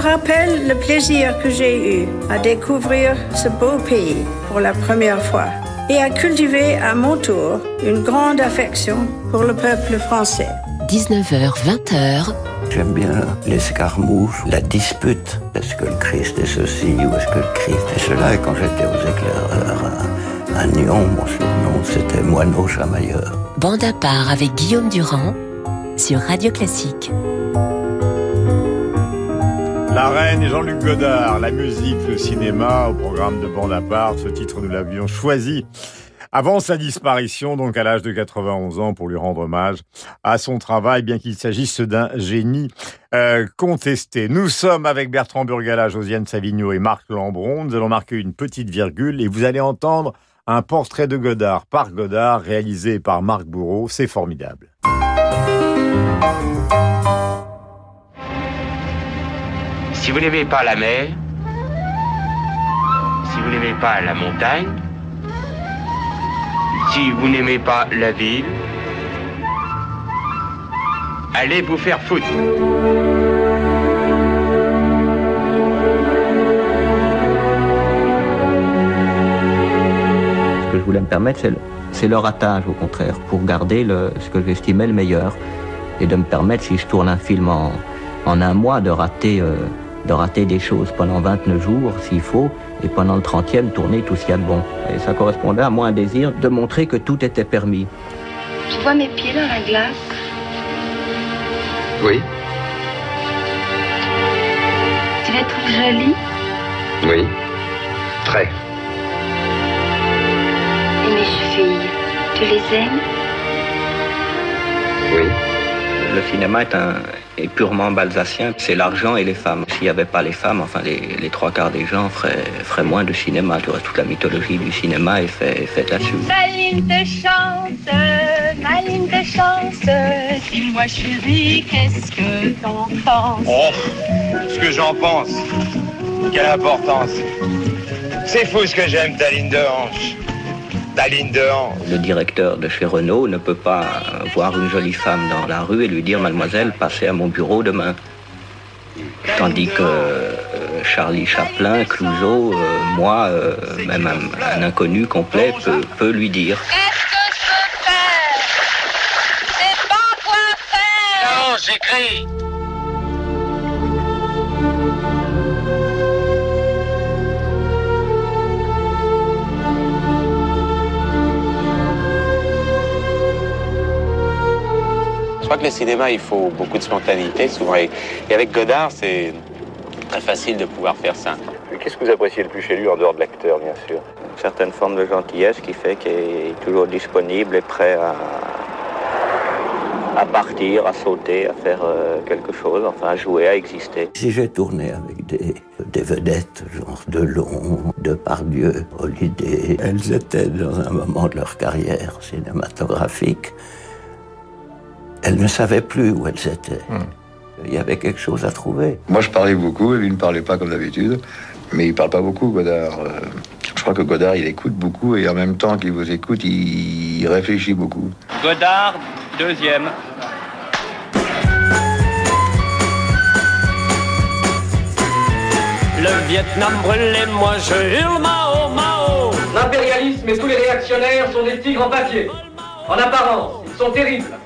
rappelle le plaisir que j'ai eu à découvrir ce beau pays pour la première fois et à cultiver à mon tour une grande affection pour le peuple français. 19h, 20h. J'aime bien l'escarmouche, la dispute. Est-ce que le Christ est ceci ou est-ce que le Christ est cela? Et quand j'étais aux éclaireurs à, Nyon, mon surnom c'était moineau chamailleur. Bande à part avec Guillaume Durand sur Radio Classique. La Reine et Jean-Luc Godard, la musique, le cinéma, au programme de Bande. Ce titre, nous l'avions choisi avant sa disparition, donc à l'âge de 91 ans, pour lui rendre hommage à son travail, bien qu'il s'agisse d'un génie euh, contesté. Nous sommes avec Bertrand Burgala, Josiane Savigno et Marc Lambron. Nous allons marquer une petite virgule et vous allez entendre un portrait de Godard par Godard, réalisé par Marc Bourreau. C'est formidable. Si vous n'aimez pas la mer, si vous n'aimez pas la montagne, si vous n'aimez pas la ville, allez vous faire foutre. Ce que je voulais me permettre, c'est le, ratage, au contraire, pour garder ce que j'estimais le meilleur. Et de me permettre, si je tourne un film en, un mois, de rater, euh, de rater des choses pendant 29 jours, s'il faut, et pendant le 30e, tourner tout ce qu'il y a de bon. Et ça correspondait à moi un désir de montrer que tout était permis. Tu vois mes pieds dans la glace? Oui. Tu les trouves jolis? Oui. Très. Et mes chevilles, tu les aimes? Le cinéma est un, est purement balsacien, c'est l'argent et les femmes. S'il n'y avait pas les femmes, enfin les, trois quarts des gens feraient, feraient moins de cinéma. Tu vois, toute la mythologie du cinéma est, fait, faite là-dessus. Ma ligne de chance, ma ligne de chance, dis-moi chérie, qu'est-ce que t'en penses? Oh, ce que j'en pense, quelle importance. C'est fou ce que j'aime ta ligne de hanche. Le directeur de chez Renault ne peut pas voir une jolie femme dans la rue et lui dire Mademoiselle, passez à mon bureau demain. Tandis que euh, Charlie Chaplin, Clouseau, euh, moi, euh, même un, inconnu complet peut, peut lui dire. Qu'est-ce que je peux faire? C'est pas quoi faire Non, j'écris crois que le cinéma, il faut beaucoup de spontanéité, souvent. Et, avec Godard, c'est très facile de pouvoir faire ça. Qu'est-ce que vous appréciez le plus chez lui, en dehors de l'acteur, bien sûr? Une certaine forme de gentillesse qui fait qu'il est toujours disponible et prêt à, à partir, à sauter, à faire euh, quelque chose, enfin à jouer, à exister. Si j'ai tourné avec des, des vedettes, genre Delon, Depardieu, Holiday, elles étaient dans un moment de leur carrière cinématographique elles ne savaient plus où elles étaient. Hmm. Il y avait quelque chose à trouver. Moi, je parlais beaucoup, et lui ne parlait pas comme d'habitude. Mais il parle pas beaucoup, Godard. Euh, je crois que Godard, il écoute beaucoup, et en même temps qu'il vous écoute, il réfléchit beaucoup. Godard, deuxième. Le Vietnam brûlé, moi je hurle Mao, Mao. L'impérialisme et tous les réactionnaires sont des tigres en papier. En apparence, ils sont terribles.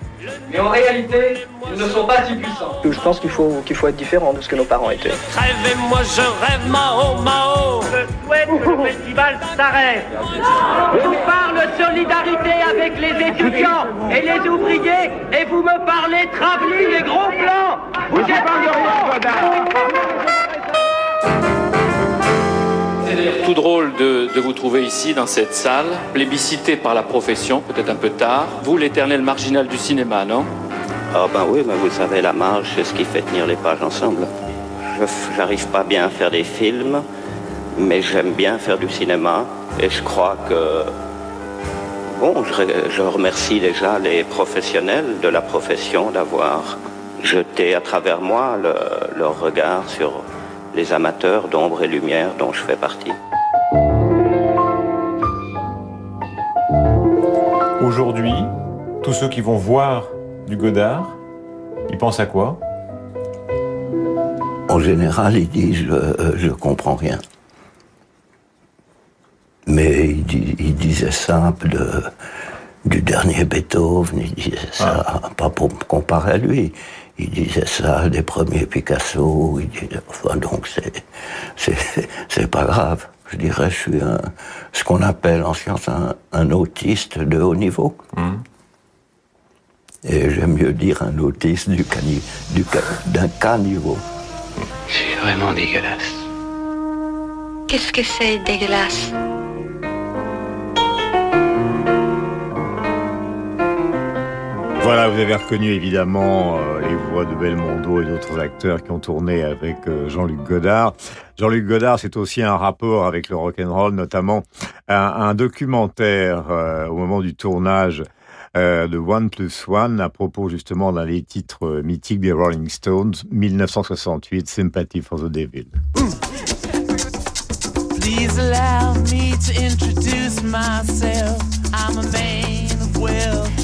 Mais en réalité, ils ne sont pas si puissants. Je pense qu'il faut, qu'il faut être différent de ce que nos parents étaient. Rêvez, moi je rêve Mao, Mao. Je souhaite que le festival s'arrête. Je parle solidarité avec les étudiants et les ouvriers et vous me parlez travelling et gros plans. Vous êtes C'est tout drôle de, vous trouver ici, dans cette salle, plébiscité par la profession, peut-être un peu tard. Vous, l'éternel marginal du cinéma, non? Ah ben oui, mais vous savez, la marge, c'est ce qui fait tenir les pages ensemble. Je n'arrive pas bien à faire des films, mais j'aime bien faire du cinéma. Et je crois que... Bon, je, remercie déjà les professionnels de la profession d'avoir jeté à travers moi leur regard sur les amateurs d'ombre et lumière dont je fais partie. Aujourd'hui, tous ceux qui vont voir du Godard, ils pensent à quoi? En général, ils disent je, je comprends rien. Mais il, disait ça de, du dernier Beethoven, il disait ça, ah. pas pour me comparer à lui, il disait ça des premiers Picasso, il disait, enfin donc c'est, c'est, pas grave. Je dirais, je suis un, ce qu'on appelle en science un, autiste de haut niveau. Hum. Et j'aime mieux dire un autiste du, du d'un caniveau. C'est vraiment dégueulasse. Qu'est-ce que c'est dégueulasse? Voilà, vous avez reconnu évidemment euh, les voix de Belmondo et d'autres acteurs qui ont tourné avec euh, Jean-Luc Godard. Jean-Luc Godard, c'est aussi un rapport avec le rock and roll, notamment un, documentaire euh, au moment du tournage de One Plus One à propos justement d'un des titres mythiques des Rolling Stones, 1968, Sympathy for the Devil. Please allow me to introduce myself. I'm a man of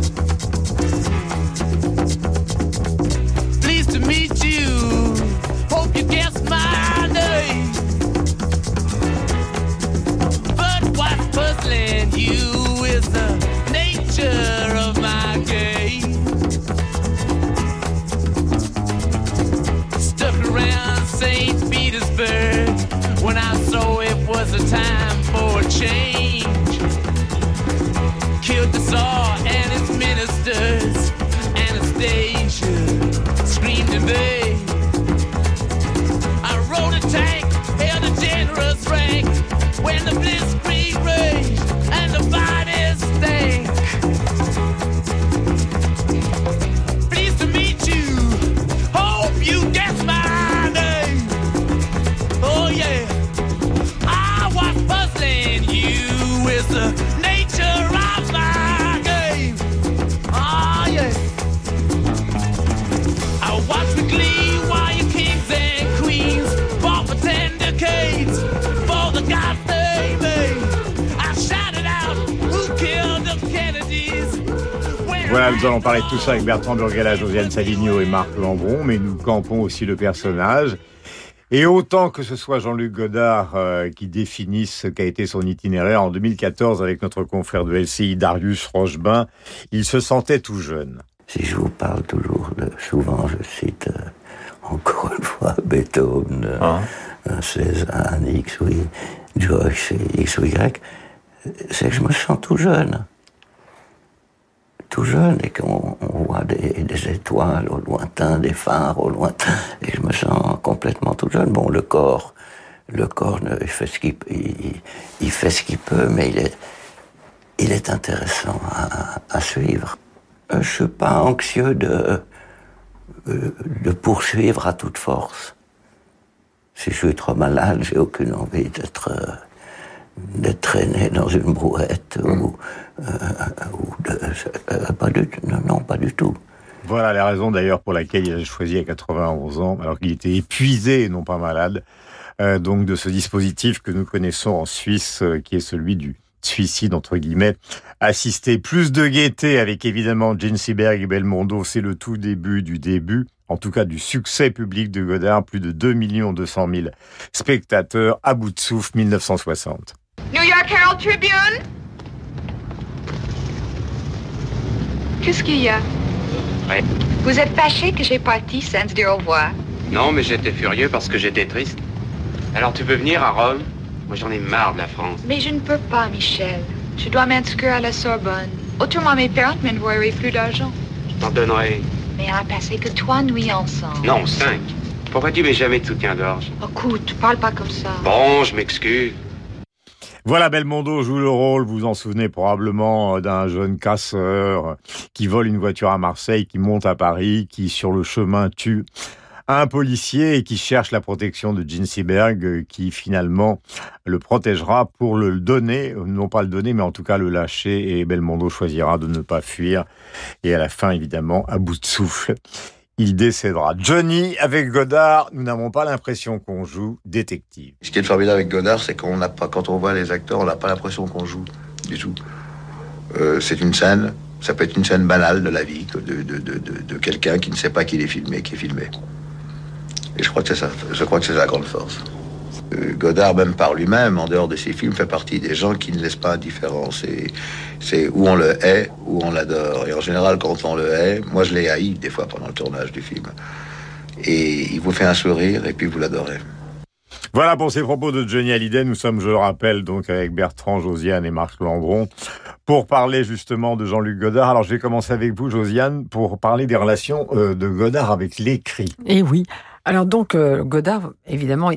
To meet you. Hope you guess my name. But what's puzzling you is the nature of my game. Stuck around St. Petersburg when I saw it was a time for a change killed the Tsar and his ministers. Allons parler de tout ça avec Bertrand Burgala, Josiane Saligno et Marc Lambron, mais nous campons aussi le personnage. Et autant que ce soit Jean-Luc Godard euh, qui définisse ce qu'a été son itinéraire en 2014 avec notre confrère de LCI Darius Rochebain, il se sentait tout jeune. Si je vous parle toujours, de, souvent je cite euh, encore une fois Beethoven, ah. Euh, Cézanne, X, Y, Joyce, X, Y, c'est que je me sens tout jeune tout jeune et qu'on voit des, étoiles au lointain, des phares au lointain, et je me sens complètement tout jeune. Bon, le corps, le corps, il fait ce qu'il il, fait ce qu'il peut, mais il est, il est intéressant à, suivre. Euh, je suis pas anxieux de, euh, de poursuivre à toute force. Si je suis trop malade, j'ai aucune envie d'être euh, d'être traîné dans une brouette ou, euh, de, euh, pas du tout. Non, non, pas du tout. Voilà la raison d'ailleurs pour laquelle il a choisi à 91 ans, alors qu'il était épuisé et non pas malade, euh, donc de ce dispositif que nous connaissons en Suisse, qui est celui du suicide entre guillemets assisté. Plus de gaieté avec évidemment Gene Seberg et Belmondo, c'est le tout début du début en tout cas du succès public de Godard, plus de 2 200 000 spectateurs à bout de souffle 1960. New York Herald Tribune Qu'est-ce qu'il y a? Ouais. Vous êtes fâché que j'ai parti sans dire au revoir Non, mais j'étais furieux parce que j'étais triste. Alors tu peux venir à Rome? Moi j'en ai marre de la France. Mais je ne peux pas, Michel. Je dois m'inscrire à la Sorbonne. Autrement, mes parents ne m'envoieraient plus d'argent. Je t'en donnerai. Mais on a passé que trois nuits ensemble. Non, cinq. Pourquoi tu mets jamais de soutien-gorge Écoute, parle pas comme ça. Bon, je m'excuse. Voilà, Belmondo joue le rôle, vous vous en souvenez probablement, euh, d'un jeune casseur qui vole une voiture à Marseille, qui monte à Paris, qui sur le chemin tue un policier et qui cherche la protection de Gene Seberg, euh, qui finalement le protégera pour le donner, non pas le donner, mais en tout cas le lâcher, et Belmondo choisira de ne pas fuir. Et à la fin, évidemment, à bout de souffle, il décédera. Johnny, avec Godard, nous n'avons pas l'impression qu'on joue détective. Ce qui est formidable avec Godard, c'est qu'on n'a pas, quand on voit les acteurs, on n'a pas l'impression qu'on joue du tout. Euh, c'est une scène, ça peut être une scène banale de la vie, de, de, de, de quelqu'un qui ne sait pas qu'il est filmé, qui est filmé. Et je crois que c'est ça, je crois que c'est la grande force. Euh, Godard, même par lui-même, en dehors de ses films, fait partie des gens qui ne laissent pas indifférent. C'est où on le hait, où on l'adore. Et en général, quand on le hait, moi je l'ai haï des fois pendant le tournage du film. Et il vous fait un sourire et puis vous l'adorez. Voilà pour ces propos de Johnny Hallyday. Nous sommes, je le rappelle, donc avec Bertrand, Josiane et Marc Lambron pour parler justement de Jean-Luc Godard. Alors je vais commencer avec vous, Josiane, pour parler des relations euh, de Godard avec l'écrit. Eh oui. Alors donc euh, Godard, évidemment,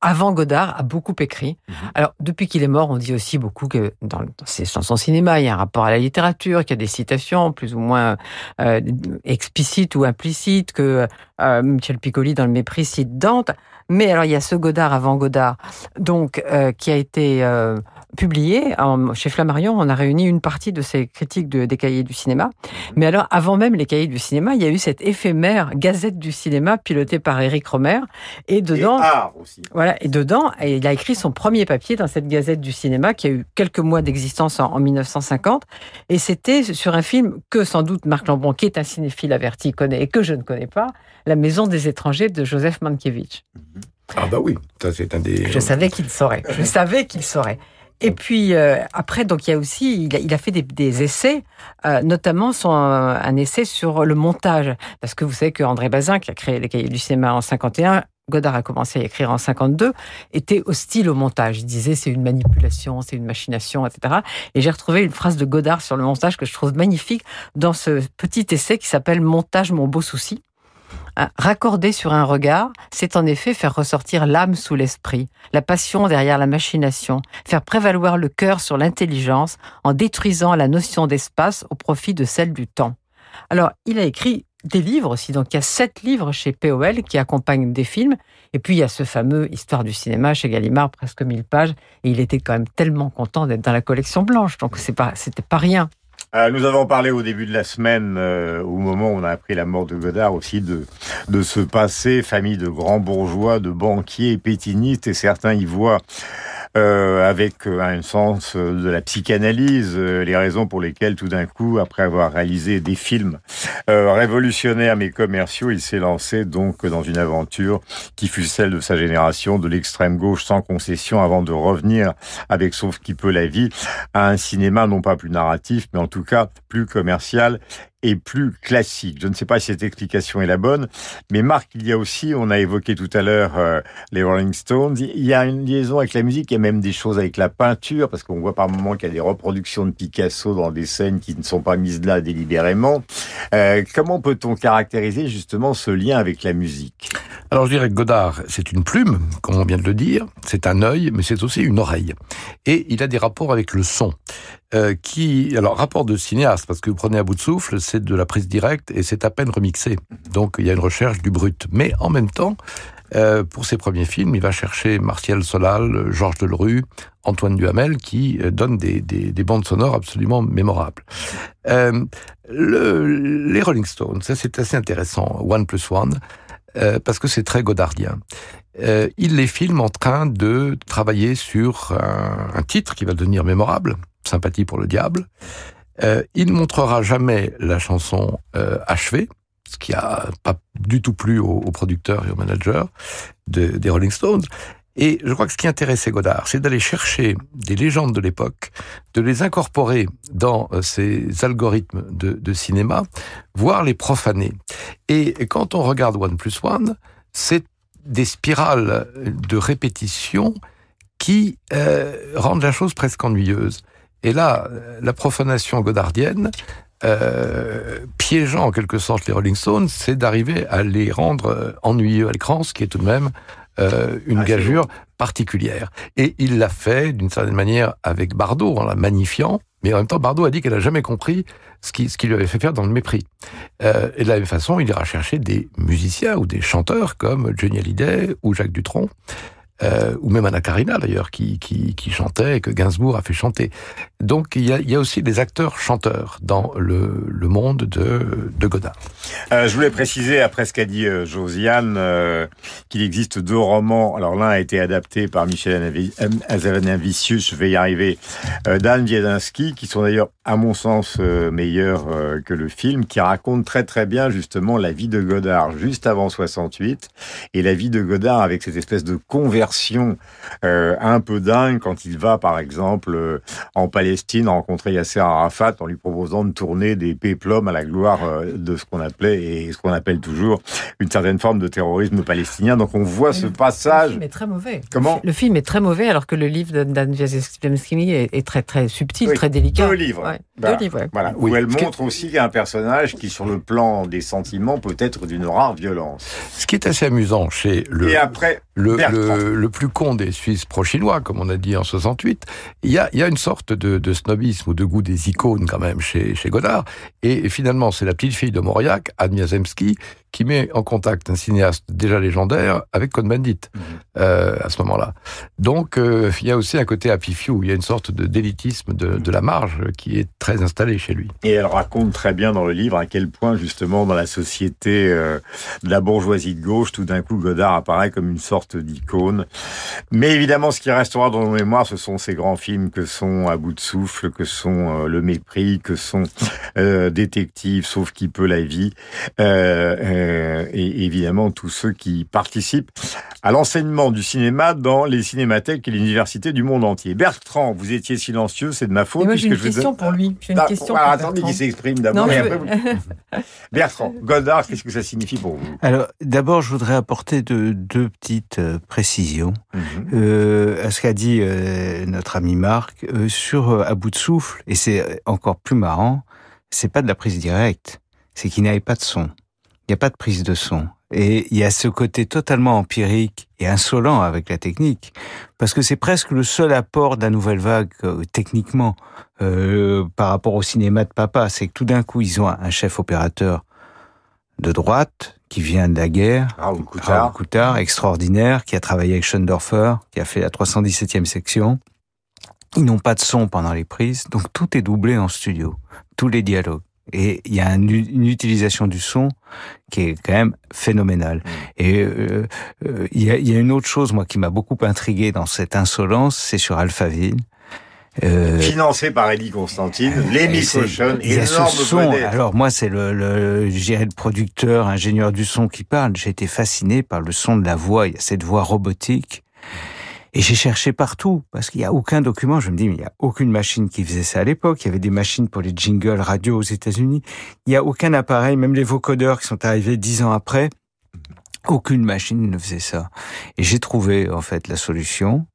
avant Godard, a beaucoup écrit. Mhm. Alors, depuis qu'il est mort, on dit aussi beaucoup que dans, ses chansons cinéma, il y a un rapport à la littérature, qu'il y a des citations plus ou moins euh, explicites ou implicites, que euh, Michel Piccoli, dans Le Mépris, cite Dante. Mais alors, il y a ce Godard avant Godard, donc, euh, qui a été publié. chez Flammarion, on a réuni une partie de ces critiques de, des cahiers du cinéma. Mhm. Mais alors, avant même les cahiers du cinéma, il y a eu cette éphémère Gazette du cinéma pilotée par Éric Romer. Et dedans, et aussi. voilà, et dedans, il a écrit son premier papier dans cette Gazette du cinéma qui a eu quelques mois d'existence en, 1950. Et c'était sur un film que sans doute Marc Lambron, qui est un cinéphile averti, connaît et que je ne connais pas, La Maison des étrangers de Joseph Mankiewicz. Ah bah oui, ça c'est un des. Je savais qu'il saurait. Je savais qu'il saurait. Et puis euh, après, donc il y a aussi, il a, fait des, essais, euh, notamment son, un essai sur le montage, parce que vous savez que André Bazin, qui a créé les Cahiers du cinéma en 51, Godard a commencé à écrire en 52, était hostile au montage. Il disait c'est une manipulation, c'est une machination, etc. Et j'ai retrouvé une phrase de Godard sur le montage que je trouve magnifique dans ce petit essai qui s'appelle Montage mon beau souci. Raccorder sur un regard, c'est en effet faire ressortir l'âme sous l'esprit, la passion derrière la machination, faire prévaloir le cœur sur l'intelligence en détruisant la notion d'espace au profit de celle du temps. Alors, il a écrit des livres aussi, donc il y a sept livres chez POL qui accompagnent des films, et puis il y a ce fameux Histoire du cinéma chez Gallimard, presque 1000 pages, et il était quand même tellement content d'être dans la collection blanche, donc c'est c'était pas rien. Euh, nous avons parlé au début de la semaine, euh, au moment où on a appris la mort de Godard, aussi de, de ce passé, famille de grands bourgeois, de banquiers pétinistes, et certains y voient euh, avec euh, un sens euh, de la psychanalyse, les raisons pour lesquelles tout d'un coup, après avoir réalisé des films révolutionnaires mais commerciaux, il s'est lancé donc dans une aventure qui fut celle de sa génération, de l'extrême gauche sans concession, avant de revenir avec Sauf qui peut la vie à un cinéma non pas plus narratif, mais en tout cas plus commercial et plus classique. Je ne sais pas si cette explication est la bonne, mais Marc, il y a aussi, on a évoqué tout à l'heure euh, les Rolling Stones, il y a une liaison avec la musique, il y a même des choses avec la peinture, parce qu'on voit par moments qu'il y a des reproductions de Picasso dans des scènes qui ne sont pas mises là délibérément. Euh, comment peut-on caractériser justement ce lien avec la musique? Alors je dirais que Godard, c'est une plume, comme on vient de le dire, c'est un œil, mais c'est aussi une oreille. Et il a des rapports avec le son. Euh, qui, alors rapport de cinéaste, parce que vous prenez à bout de souffle, c'est de la prise directe et c'est à peine remixé. Donc il y a une recherche du brut. Mais en même temps, euh, pour ses premiers films, il va chercher Martial Solal, Georges Delerue, Antoine Duhamel, qui euh, donnent des, des, des, bandes sonores absolument mémorables. Euh, le, les Rolling Stones, ça c'est assez intéressant, One Plus One, parce que c'est très godardien. Il les filme en train de travailler sur un titre qui va devenir mémorable, Sympathie pour le diable. Euh, il ne montrera jamais la chanson euh, achevée, ce qui a pas du tout plu aux, producteurs et aux managers de, des Rolling Stones. Et je crois que ce qui intéressait Godard, c'est d'aller chercher des légendes de l'époque, de les incorporer dans euh, ces algorithmes de, cinéma, voire les profaner. Et quand on regarde One Plus One, c'est des spirales de répétition qui rendent la chose presque ennuyeuse. Et là, la profanation godardienne, euh, piégeant en quelque sorte les Rolling Stones, c'est d'arriver à les rendre euh, ennuyeux à l'écran, ce qui est tout de même euh, une ah, gageure particulière. Et il l'a fait d'une certaine manière avec Bardot, en la magnifiant, Mais en même temps, Bardot a dit qu'elle n'a jamais compris ce qui, ce qui lui avait fait faire dans le mépris. Euh, et de la même façon, il ira chercher des musiciens ou des chanteurs comme Johnny Hallyday ou Jacques Dutronc, euh, ou même Anna Karina d'ailleurs, qui, chantait et que Gainsbourg a fait chanter. Donc il y a, aussi des acteurs chanteurs dans le, monde de, Godard. Euh, je voulais préciser, après ce qu'a dit euh, Josiane, qu'il existe deux romans. Alors l'un a été adapté par Michel Azanavicius, je vais y arriver, d'Anne Wiedinski, qui sont d'ailleurs, à mon sens, meilleurs que le film, qui raconte très très bien justement la vie de Godard juste avant 68 et la vie de Godard avec cette espèce de conversion un peu dingue quand il va, par exemple, en Palestine rencontrer Yasser Arafat en lui proposant de tourner des péplums à la gloire de ce qu'on appelait et ce qu'on appelle toujours une certaine forme de terrorisme palestinien. Donc on voit ce passage. Le film est très mauvais. Comment Le film est très mauvais alors que le livre d'Anne Wiazemski est, est, très très subtil, oui, très délicat. Deux livres. Ouais, bah, deux livres. Ouais. Voilà. Oui. Où elle montre aussi un personnage qui, sur le plan des sentiments, peut être d'une rare violence. Ce qui est assez amusant chez le. Et après, le, le, le, plus con des Suisses pro-chinois, comme on a dit en 68, il y a, y a une sorte de, snobisme ou de goût des icônes quand même chez, chez Godard. Et, finalement, c'est la petite fille de Mauriac, Anne qui met en contact un cinéaste déjà légendaire avec Cohn-Bendit mmh. euh, à ce moment-là. Donc, euh, il y a aussi un côté happy few, il y a une sorte de d'élitisme de, de, la marge qui est très installé chez lui. Et elle raconte très bien dans le livre à quel point, justement, dans la société euh, de la bourgeoisie de gauche, tout d'un coup, Godard apparaît comme une sorte d'icône. Mais évidemment, ce qui restera dans nos mémoires, ce sont ces grands films que sont À bout de souffle, que sont Le mépris, que sont Détective, sauf qui peut la vie. Euh, et évidemment tous ceux qui participent à l'enseignement du cinéma dans les cinémathèques et les universités du monde entier. Bertrand, vous étiez silencieux, c'est de ma faute. J'ai une question pour lui. Une ah, question alors, attendez qu'il s'exprime d'abord. Veux... Bertrand, Godard, qu'est-ce que ça signifie pour vous? Alors, d'abord, je voudrais apporter de, deux petites euh, précisions mm -hmm. euh, à ce qu'a dit euh, notre ami Marc euh, sur À bout de souffle, et c'est encore plus marrant, c'est pas de la prise directe, c'est qu'il n'y avait pas de son. Il n'y a pas de prise de son. Et il y a ce côté totalement empirique et insolent avec la technique, parce que c'est presque le seul apport de la nouvelle vague euh, techniquement euh, par rapport au cinéma de papa, c'est que tout d'un coup ils ont un chef opérateur de droite qui vient de la guerre, Raoul Coutard. Raoul Coutard, extraordinaire, qui a travaillé avec Schoendorfer, qui a fait la 317e section. Ils n'ont pas de son pendant les prises, donc tout est doublé en studio, tous les dialogues. Et il y a un, une utilisation du son qui est quand même phénoménale. Et euh, euh, il, y a, il y a une autre chose, moi, qui m'a beaucoup intrigué dans cette insolence, c'est sur Alphaville. Euh, Financé par Eddie Constantine, les Ocean, il y a ce son. Alors moi, c'est le, le, le producteur, ingénieur du son qui parle. J'ai été fasciné par le son de la voix. Il y a cette voix robotique. Et j'ai cherché partout, parce qu'il n'y a aucun document. Je me dis, mais il n'y a aucune machine qui faisait ça à l'époque. Il y avait des machines pour les jingles radio aux États-Unis. Il n'y a aucun appareil, même les vocodeurs qui sont arrivés dix ans après, aucune machine ne faisait ça. Et j'ai trouvé, en fait, la solution.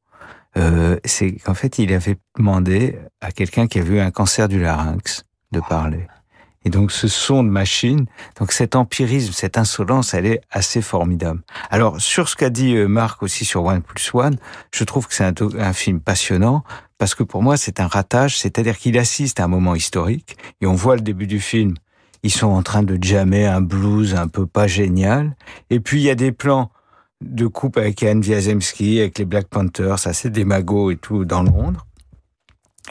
Euh, c'est qu'en fait, il avait demandé à quelqu'un qui avait eu un cancer du larynx de parler. Et donc ce son de machine, donc cet empirisme, cette insolence, elle est assez formidable. Alors sur ce qu'a dit Marc aussi sur One Plus One, je trouve que c'est un, un, film passionnant parce que pour moi c'est un ratage, c'est-à-dire qu'il assiste à un moment historique et on voit le début du film, ils sont en train de jammer un blues un peu pas génial, et puis il y a des plans de coupe avec Anne Wiazemski, avec les Black Panthers, ça c'est des magots et tout dans Londres,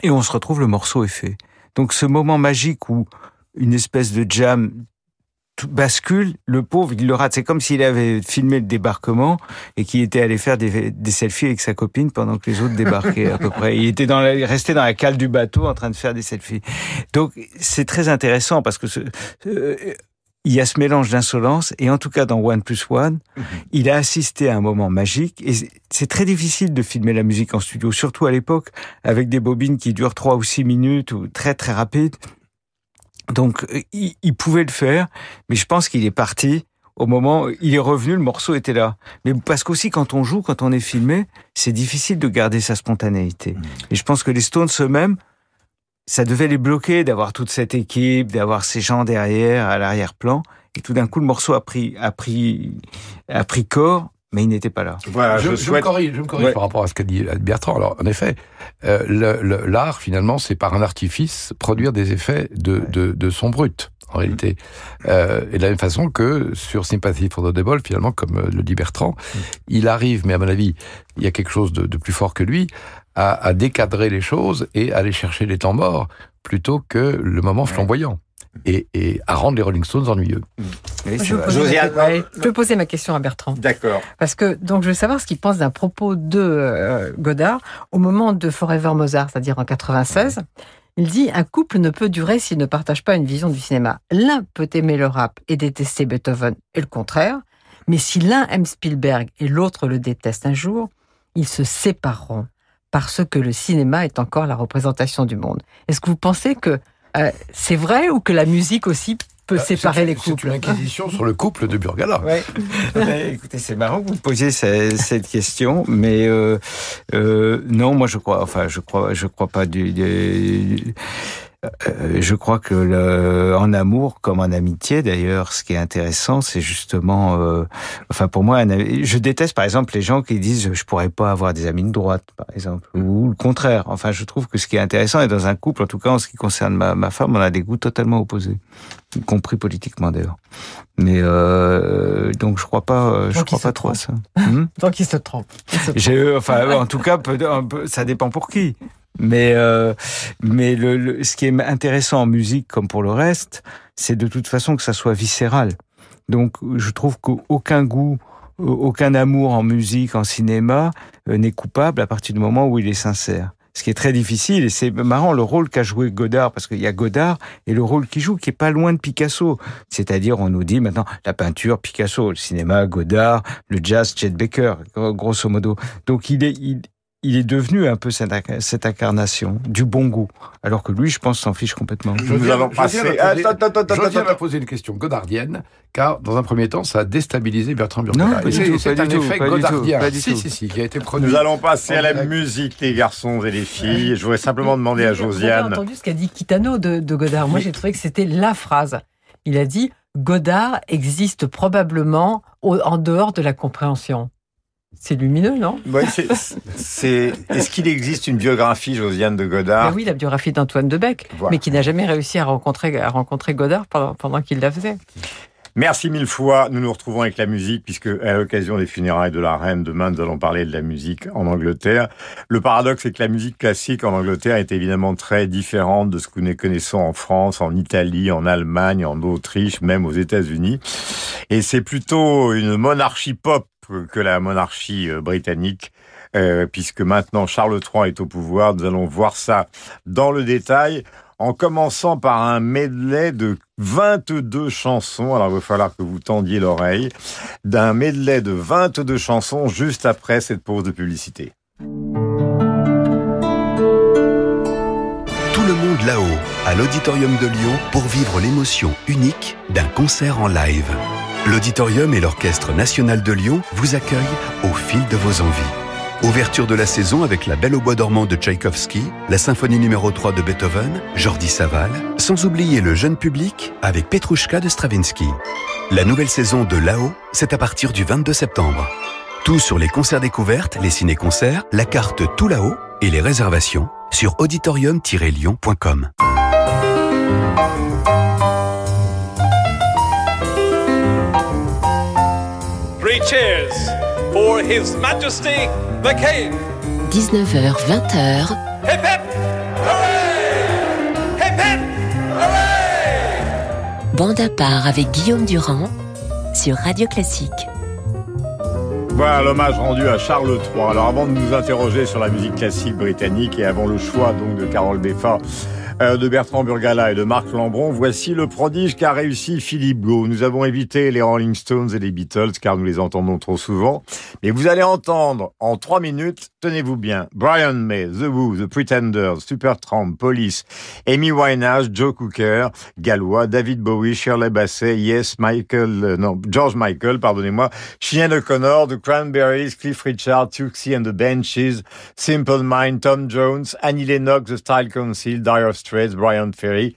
et on se retrouve le morceau est fait. Donc ce moment magique où une espèce de jam bascule, le pauvre, il le rate. C'est comme s'il avait filmé le débarquement et qu'il était allé faire des, des, selfies avec sa copine pendant que les autres débarquaient à peu près. Il était dans la, resté dans la cale du bateau en train de faire des selfies. Donc c'est très intéressant parce que ce, euh, il y a ce mélange d'insolence et en tout cas dans One Plus One, mm -hmm. il a assisté à un moment magique et c'est très difficile de filmer la musique en studio, surtout à l'époque avec des bobines qui durent trois ou six minutes ou très très rapides. Donc, il, il, pouvait le faire, mais je pense qu'il est parti au moment, il est revenu, le morceau était là. Mais parce qu'aussi, quand on joue, quand on est filmé, c'est difficile de garder sa spontanéité. Mmh. Et je pense que les Stones eux-mêmes, ça devait les bloquer d'avoir toute cette équipe, d'avoir ces gens derrière, à l'arrière-plan. Et tout d'un coup, le morceau a pris, a pris, a pris corps mais il n'était pas là. Voilà, je, je, me corrige, je me corrige par rapport à ce qu'a dit Bertrand. Alors, en effet, euh, l'art, finalement, c'est par un artifice produire des effets de, de, de son brut en réalité. Euh, et de la même façon que sur Sympathy for the Devil, finalement, comme euh, le dit Bertrand, mm. il arrive, mais à mon avis, il y a quelque chose de, de plus fort que lui, à, à, décadrer les choses et à aller chercher les temps morts plutôt que le moment flamboyant. Et, et, à rendre les Rolling Stones ennuyeux. Mm. je, peux je, peux poser ma question à Bertrand. D'accord. Parce que donc je veux savoir ce qu'il pense d'un propos de euh, Godard au moment de Forever Mozart, c'est-à-dire en 96. Il dit un couple ne peut durer s'il ne partage pas une vision du cinéma. L'un peut aimer le rap et détester Beethoven et le contraire, mais si l'un aime Spielberg et l'autre le déteste un jour, ils se sépareront parce que le cinéma est encore la représentation du monde. Est-ce que vous pensez que euh, c'est vrai ou que la musique aussi peut euh, séparer les couples. C'est une inquisition sur le couple de Burgala. Ouais. Écoutez, c'est marrant que vous posiez cette, question, mais euh, euh, non, moi je crois, enfin je crois, je crois pas du, du je crois que le, en amour comme en amitié d'ailleurs, ce qui est intéressant, c'est justement, euh, enfin pour moi, je déteste par exemple les gens qui disent je pourrais pas avoir des amis de droite, par exemple, ou le contraire. Enfin, je trouve que ce qui est intéressant, et dans un couple, en tout cas en ce qui concerne ma, ma femme, on a des goûts totalement opposés, y compris politiquement d'ailleurs. Mais euh, donc je crois pas, euh, je crois pas trop à ça. Hmm donc il se trompe. J'ai, enfin, en tout cas, ça dépend pour qui. Mais, euh, mais le, ce qui est intéressant en musique, comme pour le reste, c'est de toute façon que ça soit viscéral. Donc, je trouve qu'aucun goût, aucun amour en musique, en cinéma, euh, n'est coupable à partir du moment où il est sincère. Ce qui est très difficile, et c'est marrant le rôle qu'a joué Godard, parce qu'il y a Godard et le rôle qu'il joue qui est pas loin de Picasso. C'est-à-dire, on nous dit maintenant la peinture, Picasso, le cinéma, Godard, le jazz, Chet Baker, grosso modo. Donc il est, il, il est devenu un peu cette, cette, incarnation du bon goût, alors que lui, je pense, s'en fiche complètement. Je Nous allons passer. Je viens de poser une question godardienne, car dans un premier temps, ça a déstabilisé Bertrand Burgala. C'est un effet godardien. Si, si, si, qui a été produit. Nous allons passer à la musique, les garçons et les filles. Je voudrais simplement demander à Josiane. Vous avez entendu ce qu'a dit Kitano de, de Godard. Moi, j'ai trouvé que c'était la phrase. Il a dit Godard existe probablement en dehors de la compréhension. C'est lumineux, non? Ouais, Est-ce qu'il existe une biographie, Josiane de Godard? Ben Oui, la biographie d'Antoine Debec, mais qui n'a jamais réussi à rencontrer, à rencontrer Godard pendant, pendant qu'il la faisait. Merci mille fois. Nous nous retrouvons avec la musique puisque à l'occasion des funérailles de la reine, demain nous allons parler de la musique en Angleterre. Le paradoxe c'est que la musique classique en Angleterre est évidemment très différente de ce que nous connaissons en France, en Italie, en Allemagne, en Autriche, même aux États-Unis. Et c'est plutôt une monarchie pop que la monarchie euh, britannique. Euh, puisque maintenant Charles III est au pouvoir, nous allons voir ça dans le détail en commençant par un medley de 22 chansons. Alors, il va falloir que vous tendiez l'oreille d'un medley de 22 chansons juste après cette pause de publicité. Tout le monde là-haut, à l'Auditorium de Lyon, pour vivre l'émotion unique d'un concert en live. L'Auditorium et l'Orchestre national de Lyon vous accueillent au fil de vos envies. Ouverture de la saison avec La Belle au Bois dormant de Tchaïkovski, la symphonie numéro 3 de Beethoven, Jordi Saval, sans oublier le jeune public avec Petrouchka de Stravinsky. La nouvelle saison de Là-haut, c'est à partir du 22 septembre. Tout sur les concerts découvertes, les ciné-concerts, la carte Tout là-haut et les réservations sur auditorium-lyon.com. cheers for His Majesty the King. 19h, 20h. Hip hip! Hooray! Hip hip! Hooray! Bande à part avec Guillaume Durand sur Radio Classique. Voilà l'hommage rendu à Charles III. Alors avant de nous interroger sur la musique classique britannique et avant le choix donc de Carole Beffa de Bertrand Burgala et de Marc Lambron, voici le prodige qu'a réussi Philippe Gau. Nous avons évité les Rolling Stones et les Beatles car nous les entendons trop souvent. Mais vous allez entendre en trois minutes, tenez-vous bien, Brian May, The Who, The Pretenders, Supertramp, Police, Amy Winehouse, Joe Cooker, Gallois, David Bowie, Shirley Bassey, Yes, Michael, euh, non, George Michael, pardonnez-moi, Sinead O'Connor, The Cranberries, Cliff Richard, Tuxie and the Benches, Simple Mind, Tom Jones, Annie Lennox, The Style Council, Dire Straits, Brian Ferry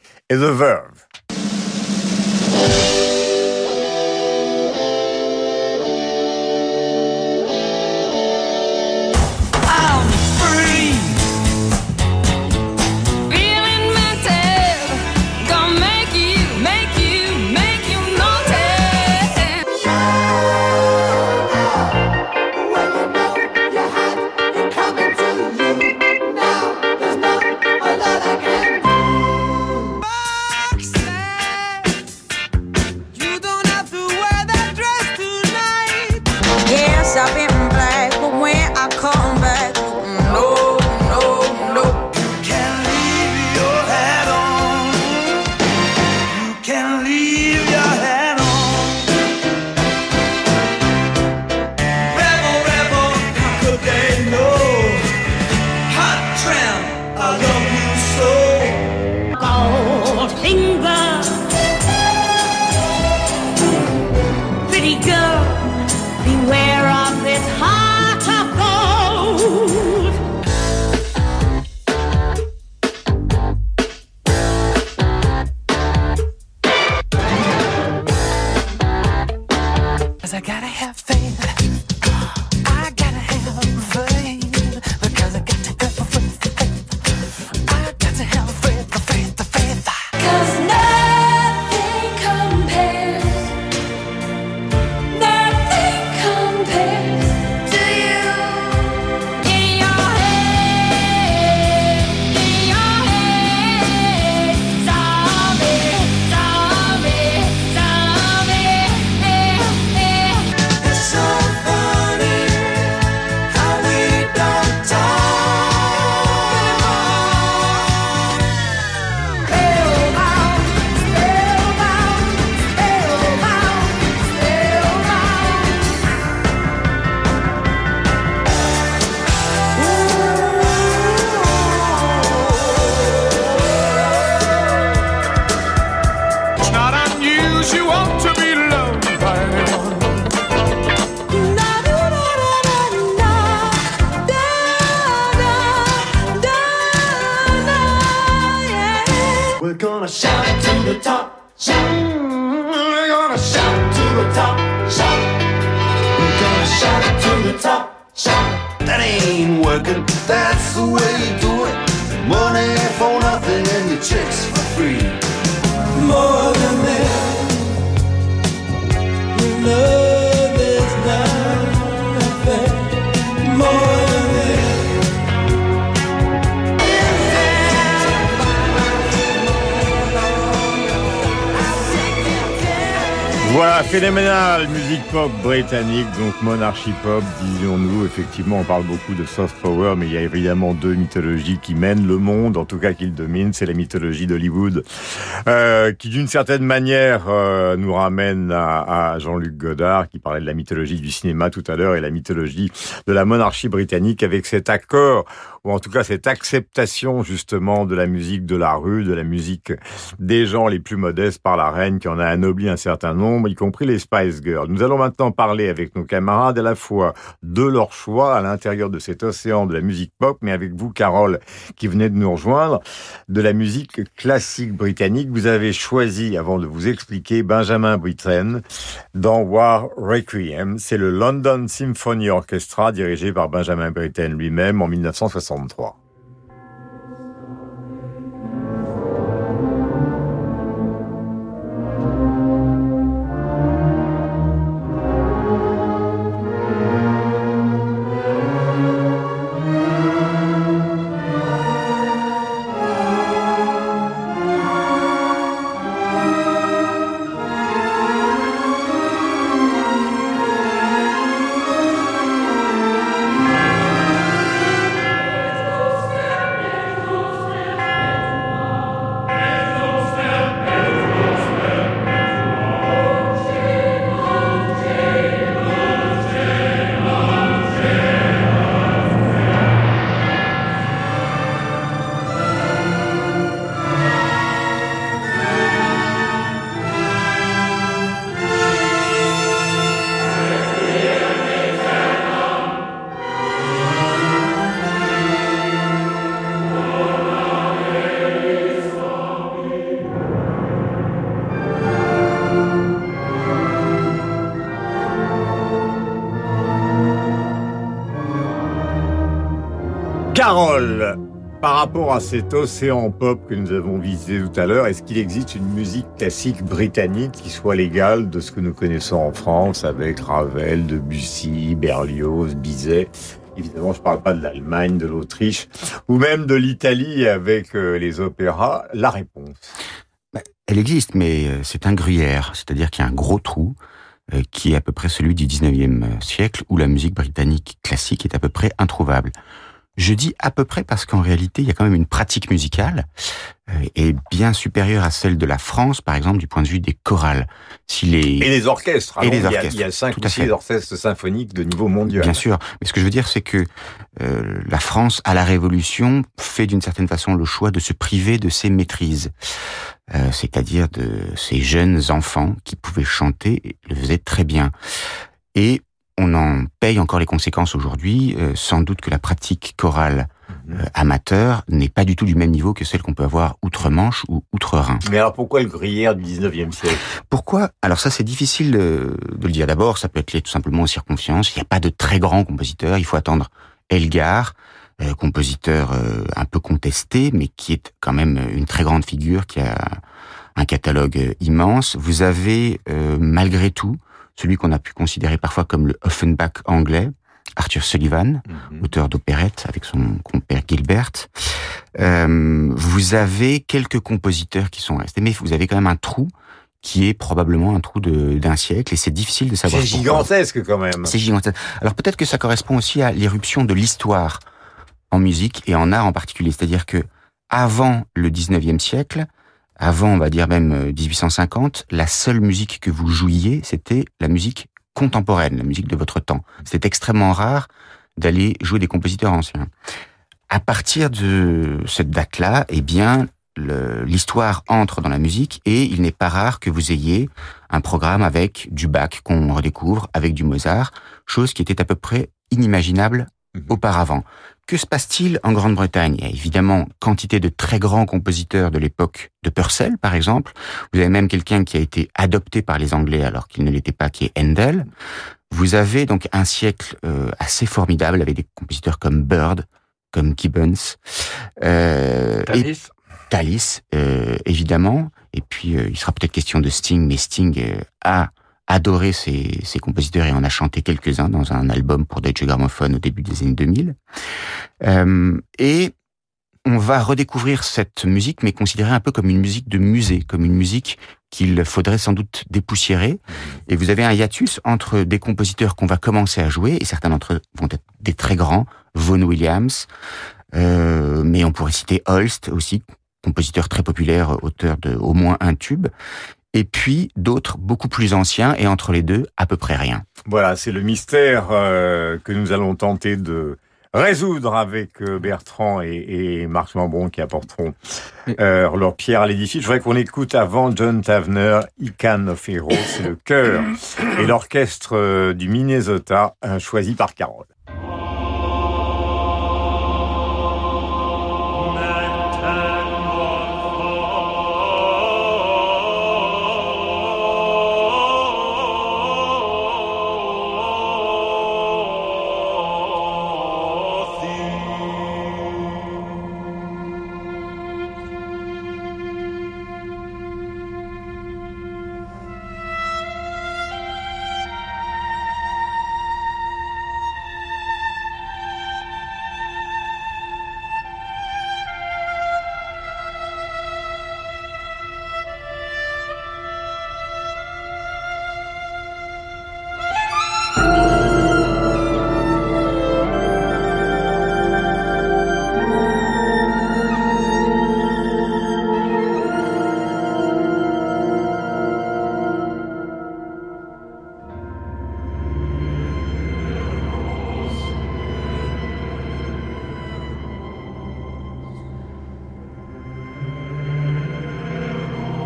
We're gonna shout to the top, shout. We're gonna shout to the top, shout. We're gonna shout to the top, shout. That ain't working, that's the way you do it. Money for nothing and your chicks for free. More than that, we love. Voilà, phénoménal, musique pop britannique, donc monarchie pop, disions-nous. Effectivement, on parle beaucoup de soft power, mais il y a évidemment deux mythologies qui mènent le monde, en tout cas qui le dominent. C'est la mythologie d'Hollywood, euh, qui d'une certaine manière euh, nous ramène à, à Jean-Luc Godard, qui parlait de la mythologie du cinéma tout à l'heure, et la mythologie de la monarchie britannique avec cet accord ou en tout cas cette acceptation justement de la musique de la rue, de la musique des gens les plus modestes par la reine qui en a anobli un certain nombre, y compris les Spice Girls. Nous allons maintenant parler avec nos camarades à la fois de leur choix à l'intérieur de cet océan de la musique pop, mais avec vous, Carole, qui venez de nous rejoindre, de la musique classique britannique. Vous avez choisi, avant de vous expliquer, Benjamin Britten dans War Requiem. C'est le London Symphony Orchestra dirigé par Benjamin Britten lui-même en 1960. 我们错。Par rapport à cet océan pop que nous avons visité tout à l'heure, est-ce qu'il existe une musique classique britannique qui soit légale de ce que nous connaissons en France avec Ravel, Debussy, Berlioz, Bizet? Évidemment, je ne parle pas de l'Allemagne, de l'Autriche, ou même de l'Italie avec euh, les opéras. La réponse Elle existe, mais euh, c'est un gruyère, c'est-à-dire qu'il y a un gros trou euh, qui est à peu près celui du 19e siècle, où la musique britannique classique est à peu près introuvable. Je dis à peu près parce qu'en réalité, il y a quand même une pratique musicale euh, et bien supérieure à celle de la France, par exemple, du point de vue des chorales. Si les... Et les orchestres. Et Alors, les il y a- orchestres. Il y a, cinq Tout ou six orchestres symphoniques de niveau mondial. Bien sûr. Mais ce que je veux dire, c'est que euh, la France, à la Révolution, fait d'une certaine façon le choix de se priver de ses maîtrises. Euh, c'est-à-dire de ces jeunes enfants qui pouvaient chanter et le faisaient très bien. Et on en paye encore les conséquences aujourd'hui. Euh, sans doute que la pratique chorale Mhm. euh, amateur n'est pas du tout du même niveau que celle qu'on peut avoir outre-Manche ou outre-Rhin. Mais alors pourquoi le gruyère du 19e siècle? Pourquoi? Alors ça, c'est difficile de, de le dire. D'abord, ça peut être lié tout simplement aux circonstances. Il n'y a pas de très grands compositeurs. Il faut attendre Elgar, euh, compositeur euh, un peu contesté, mais qui est quand même une très grande figure, qui a un catalogue immense. Vous avez, euh, malgré tout, celui qu'on a pu considérer parfois comme le Offenbach anglais, Arthur Sullivan, auteur d'opérette avec son compère Gilbert. Euh, vous avez quelques compositeurs qui sont restés, mais vous avez quand même un trou qui est probablement un trou de- d'un siècle, et c'est difficile de savoir C'est gigantesque quand même. C'est gigantesque. Alors peut-être que ça correspond aussi à l'éruption de l'histoire en musique et en art en particulier. C'est-à-dire que avant le 19e siècle, avant on va dire même euh, 1850, la seule musique que vous jouiez, c'était la musique contemporaine, la musique de votre temps. C'était extrêmement rare d'aller jouer des compositeurs anciens. À partir de cette date-là, eh bien, l'histoire entre dans la musique et il n'est pas rare que vous ayez un programme avec du Bach qu'on redécouvre, avec du Mozart, chose qui était à peu près inimaginable auparavant. Que se passe-t-il en Grande-Bretagne? Il y a évidemment quantité de très grands compositeurs de l'époque de Purcell, par exemple. Vous avez même quelqu'un qui a été adopté par les Anglais alors qu'il ne l'était pas, qui est Handel. Vous avez donc un siècle euh, assez formidable avec des compositeurs comme Bird, comme Gibbons, euh, Talis. Talis, euh, évidemment. Et puis, euh, il sera peut-être question de Sting, mais Sting euh, a adoré ces, ces compositeurs et en a chanté quelques-uns dans un album pour Deutsche Grammophon au début des années 2000. Euh, et on va redécouvrir cette musique, mais considérée un peu comme une musique de musée, comme une musique qu'il faudrait sans doute dépoussiérer. Et vous avez un hiatus entre des compositeurs qu'on va commencer à jouer, et certains d'entre eux vont être des très grands, Vaughan Williams, euh, mais on pourrait citer Holst aussi, compositeur très populaire, auteur de au moins un tube, et puis d'autres beaucoup plus anciens, et entre les deux, à peu près rien. Voilà, c'est le mystère euh, que nous allons tenter de résoudre avec euh, Bertrand et, et Marc Lambron qui apporteront euh, leur pierre à l'édifice. Je voudrais qu'on écoute avant John Tavener, Ican of Heroes, c'est le chœur et l'orchestre du Minnesota choisi par Carole.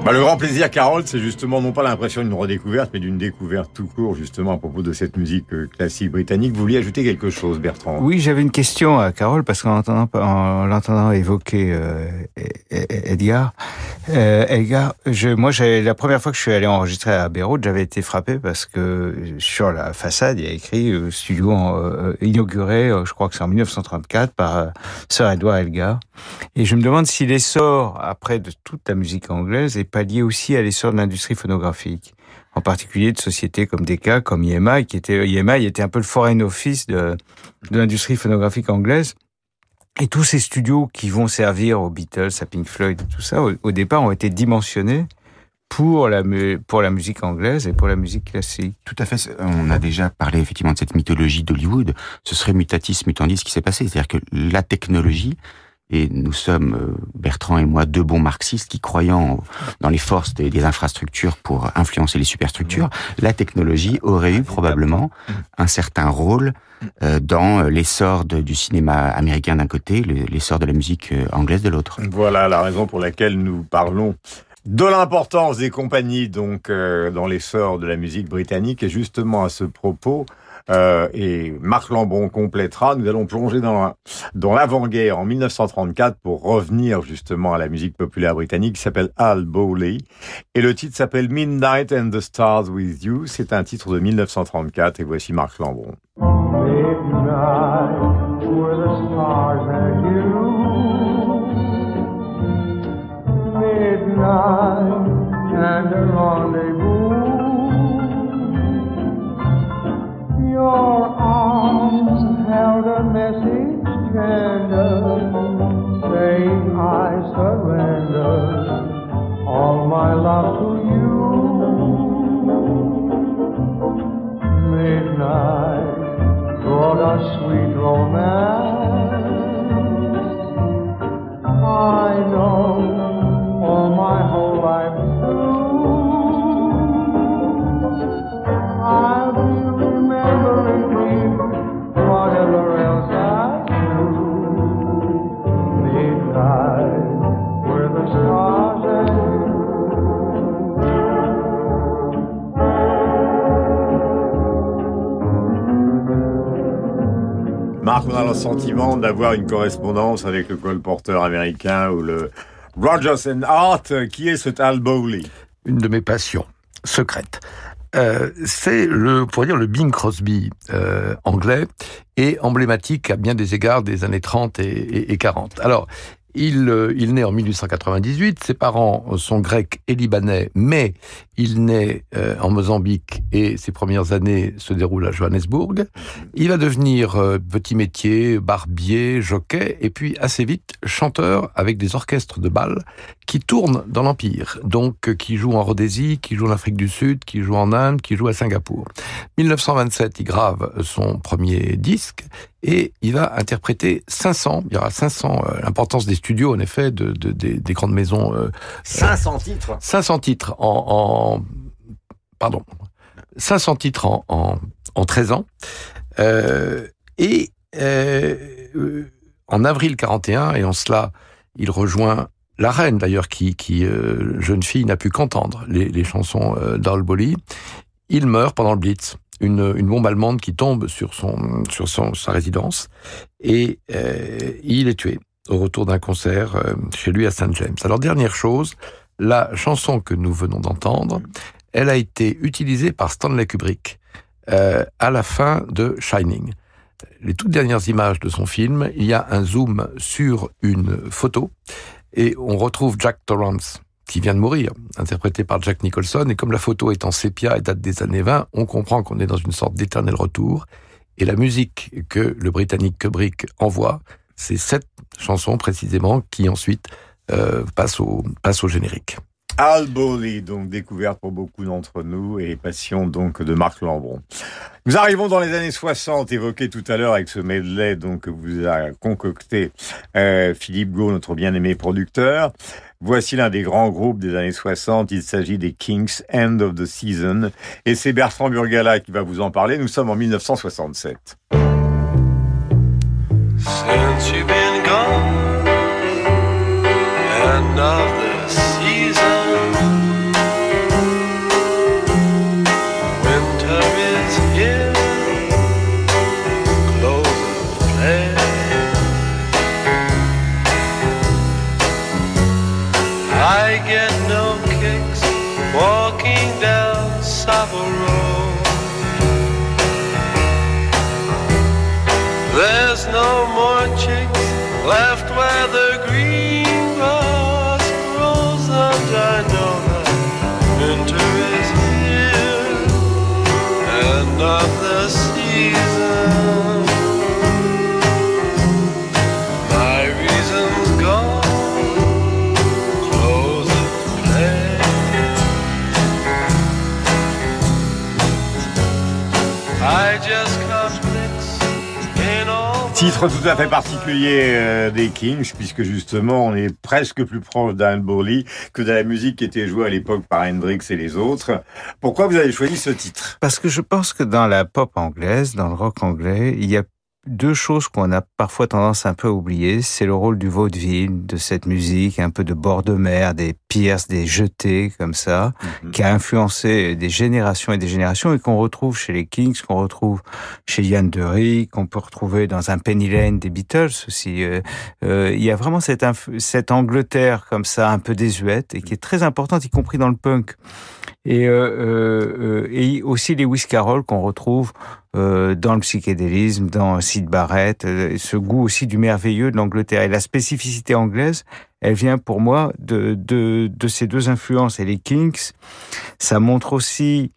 Bah, le grand plaisir, Carole, c'est justement non pas l'impression d'une redécouverte, mais d'une découverte tout court, justement, à propos de cette musique euh, classique britannique. Vous vouliez ajouter quelque chose, Bertrand? Oui, j'avais une question à Carole parce qu'en entendant, en l'entendant évoquer euh, Edgar, euh, Edgar, je, moi, la première fois que je suis allé enregistrer à Beyrouth, j'avais été frappé parce que sur la façade, il y a écrit euh, studio euh, inauguré, euh, je crois que c'est en 1934 par Sir Edward Elgar. Et je me demande si l'essor après de toute la musique anglaise est lié aussi à l'essor de l'industrie phonographique en particulier de sociétés comme Decca, comme EMI, qui était EMI était un peu le foreign office de, l'industrie phonographique anglaise. Et tous ces studios qui vont servir aux Beatles, à Pink Floyd, tout ça, au, au départ, ont été dimensionnés pour la, pour la musique anglaise et pour la musique classique. Tout à fait. On a déjà parlé effectivement de cette mythologie d'Hollywood. Ce serait mutatis mutandis ce qui s'est passé. C'est-à-dire que la technologie, et nous sommes, euh, Bertrand et moi, deux bons marxistes qui croyant dans les forces des, des infrastructures pour influencer les superstructures, la technologie aurait eu probablement un certain rôle euh, dans l'essor de- du cinéma américain d'un côté, le- l'essor de la musique euh, anglaise de l'autre. Voilà la raison pour laquelle nous parlons de l'importance des compagnies donc euh, dans l'essor de la musique britannique. Et justement à ce propos euh, et Marc Lambron complétera, nous allons plonger dans dans l'avant-guerre en 1934 pour revenir justement à la musique populaire britannique qui s'appelle Al Bowley. Et le titre s'appelle Midnight and the Stars with You, c'est un titre de 1934 et voici Marc Lambron. Midnight, correspondance avec le colporteur américain ou le Rogers and Hart. Qui est cet Al Bowley? Une de mes passions secrètes. Euh, c'est le, pour dire, le Bing Crosby euh, anglais et emblématique à bien des égards des années 30 et, et, et 40. Alors, il, euh, il naît en 1898, ses parents sont grecs et libanais, mais il naît euh, en Mozambique et ses premières années se déroulent à Johannesburg. Il va devenir euh, petit métier, barbier, jockey, et puis assez vite chanteur avec des orchestres de bal qui tournent dans l'Empire, donc qui jouent en Rhodésie, qui jouent en Afrique du Sud, qui jouent en Inde, qui jouent à Singapour. 1927, il grave son premier disque et il va interpréter 500, il y aura 500, euh, l'importance des studios en effet, de, de, des, des grandes maisons. Euh, 500 titres 500 titres en, en pardon, 500 titres en, en, en 13 ans. Euh, et euh, en avril 41, et en cela, il rejoint la reine d'ailleurs, qui, euh, jeune fille, n'a pu qu'entendre les, chansons euh, d'Alboli. Il meurt pendant le Blitz. Une, une bombe allemande qui tombe sur son sur son sa résidence et euh, il est tué au retour d'un concert euh, chez lui à St James. Alors dernière chose, la chanson que nous venons d'entendre, elle a été utilisée par Stanley Kubrick euh, à la fin de Shining. Les toutes dernières images de son film, il y a un zoom sur une photo et on retrouve Jack Torrance qui vient de mourir, interprété par Jack Nicholson. Et comme la photo est en sépia et date des années 20, on comprend qu'on est dans une sorte d'éternel retour. Et la musique que le Britannique Kubrick envoie, c'est cette chanson précisément qui ensuite euh, passe, au, passe au générique. Al Bowley, donc découverte pour beaucoup d'entre nous et passion donc de Marc Lambron. Nous arrivons dans les années 60, évoqué tout à l'heure avec ce medley donc que vous a concocté euh, Philippe Gau, notre bien-aimé producteur. Voici l'un des grands groupes des années 60. Il s'agit des Kings, End of the Season. Et c'est Bertrand Burgala qui va vous en parler. Nous sommes en 1967. Since down Savo Road. There's no more chicks left where the Titre tout à fait particulier euh, des Kings, puisque justement on est presque plus proche d'Anne Bowley que de la musique qui était jouée à l'époque par Hendrix et les autres. Pourquoi vous avez choisi ce titre? Parce que je pense que dans la pop anglaise, dans le rock anglais, il y a deux choses qu'on a parfois tendance un peu à oublier. C'est le rôle du vaudeville, de cette musique, un peu de bord de mer, des pierces, des jetés comme ça, qui a influencé des générations et des générations et qu'on retrouve chez les Kings, qu'on retrouve chez Yann Dery, qu'on peut retrouver dans un Penny Lane des Beatles aussi. Euh, euh, il y a vraiment cette, cette Angleterre comme ça, un peu désuète et qui est très importante, y compris dans le punk. Et, euh, euh, euh, et aussi Lewis Carroll qu'on retrouve dans le psychédélisme, dans Sid Barrett, ce goût aussi du merveilleux de l'Angleterre. Et la spécificité anglaise, elle vient pour moi de, de, de ces deux influences. Et les Kings, ça montre aussi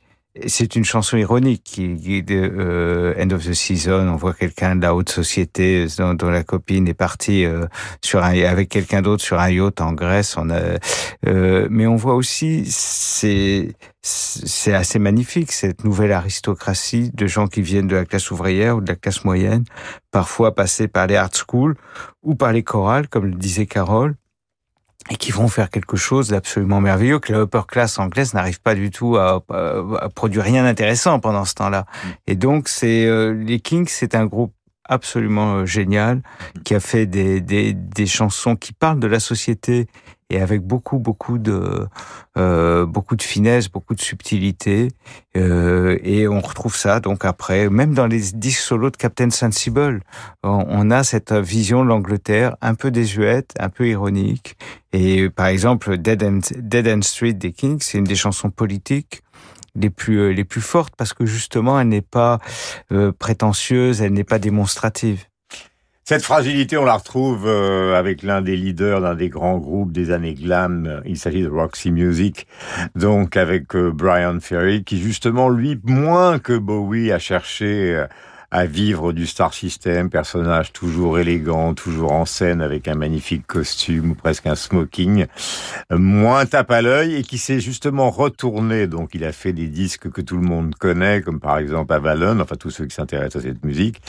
c'est une chanson ironique qui, qui de euh, End of the Season. On voit quelqu'un de la haute société dont, dont la copine est partie euh, sur un, avec quelqu'un d'autre sur un yacht en Grèce. On a, euh, mais on voit aussi c'est c'est assez magnifique cette nouvelle aristocratie de gens qui viennent de la classe ouvrière ou de la classe moyenne, parfois passés par les art schools ou par les chorales, comme le disait Carole et qui vont faire quelque chose d'absolument merveilleux que la upper class anglaise n'arrive pas du tout à, à, à produire rien d'intéressant pendant ce temps-là. Et donc c'est euh, les Kings, c'est un groupe absolument euh, génial qui a fait des, des, des chansons qui parlent de la société et avec beaucoup beaucoup de euh, beaucoup de finesse, beaucoup de subtilité. Euh, et on retrouve ça donc après même dans les disques solos de Captain Sensible, on, on a cette vision de l'Angleterre un peu désuète, un peu ironique. Et par exemple Dead End, Dead End Street des Kings, c'est une des chansons politiques les plus euh, les plus fortes parce que justement elle n'est pas euh, prétentieuse, elle n'est pas démonstrative. Cette fragilité, on la retrouve euh, avec l'un des leaders d'un des grands groupes des années glam. Il s'agit de Roxy Music, donc avec euh, Brian Ferry, qui justement, lui, moins que Bowie, a cherché à vivre du star system, personnage toujours élégant, toujours en scène avec un magnifique costume presque un smoking, euh, moins tape à l'œil et qui s'est justement retourné. Donc il a fait des disques que tout le monde connaît, comme par exemple Avalon, enfin tous ceux qui s'intéressent à cette musique.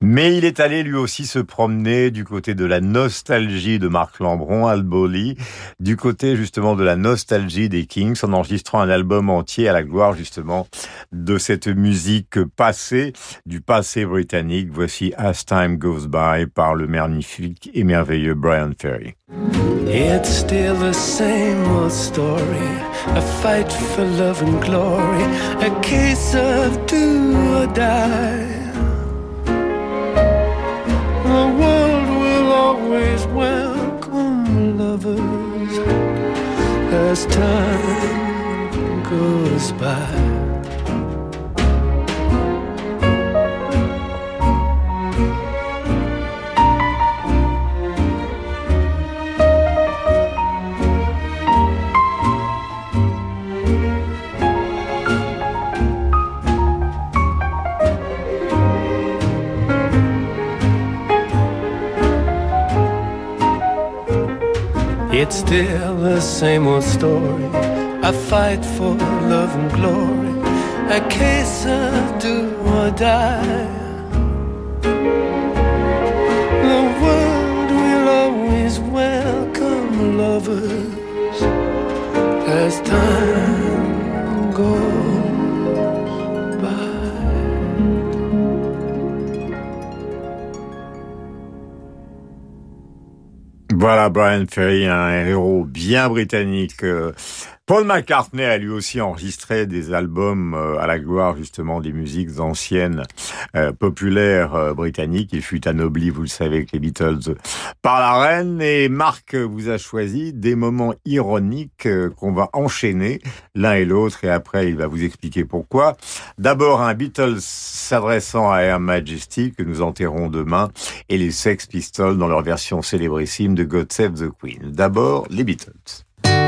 Mais il est allé lui aussi se promener du côté de la nostalgie de Marc Lambron, Alboli, du côté justement de la nostalgie des Kings, en enregistrant un album entier à la gloire justement de cette musique passée, du passé britannique. Voici As Time Goes By par le magnifique et merveilleux Brian Ferry. It's still the same old story. A fight for love and glory. A case of do or die. The world will always welcome lovers as time goes by. It's still the same old story. A fight for love and glory. A case of do or die. The world will always welcome lovers Voilà Brian Ferry, un héros bien britannique. euh, Paul McCartney a lui aussi enregistré des albums euh, à la gloire justement des musiques anciennes euh, populaires euh, britanniques. Il fut anobli, vous le savez, avec les Beatles par la reine. Et Marc vous a choisi des moments ironiques qu'on va enchaîner l'un et l'autre. Et après, il va vous expliquer pourquoi. D'abord, un Beatles s'adressant à Air Majesty que nous enterrons demain et les Sex Pistols dans leur version célébrissime de God Save the Queen. D'abord, les Beatles.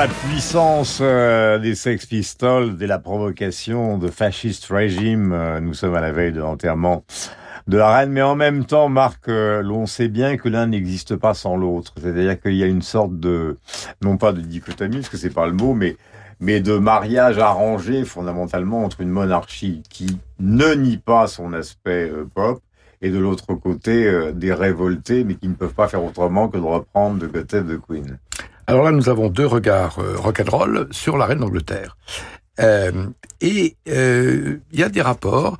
La puissance euh, des Sex Pistols et la provocation de fasciste régime. Euh, nous sommes à la veille de l'enterrement de la reine, mais en même temps, Marc, euh, l'on sait bien que l'un n'existe pas sans l'autre. C'est-à-dire qu'il y a une sorte de, non pas de dichotomie, parce que c'est pas le mot, mais de mariage arrangé fondamentalement entre une monarchie qui ne nie pas son aspect euh, pop et de l'autre côté des révoltés, mais qui ne peuvent pas faire autrement que de reprendre de côté de Queen. Alors là, nous avons deux regards euh, rock'n'roll sur la reine d'Angleterre. Euh, et euh, il y a des rapports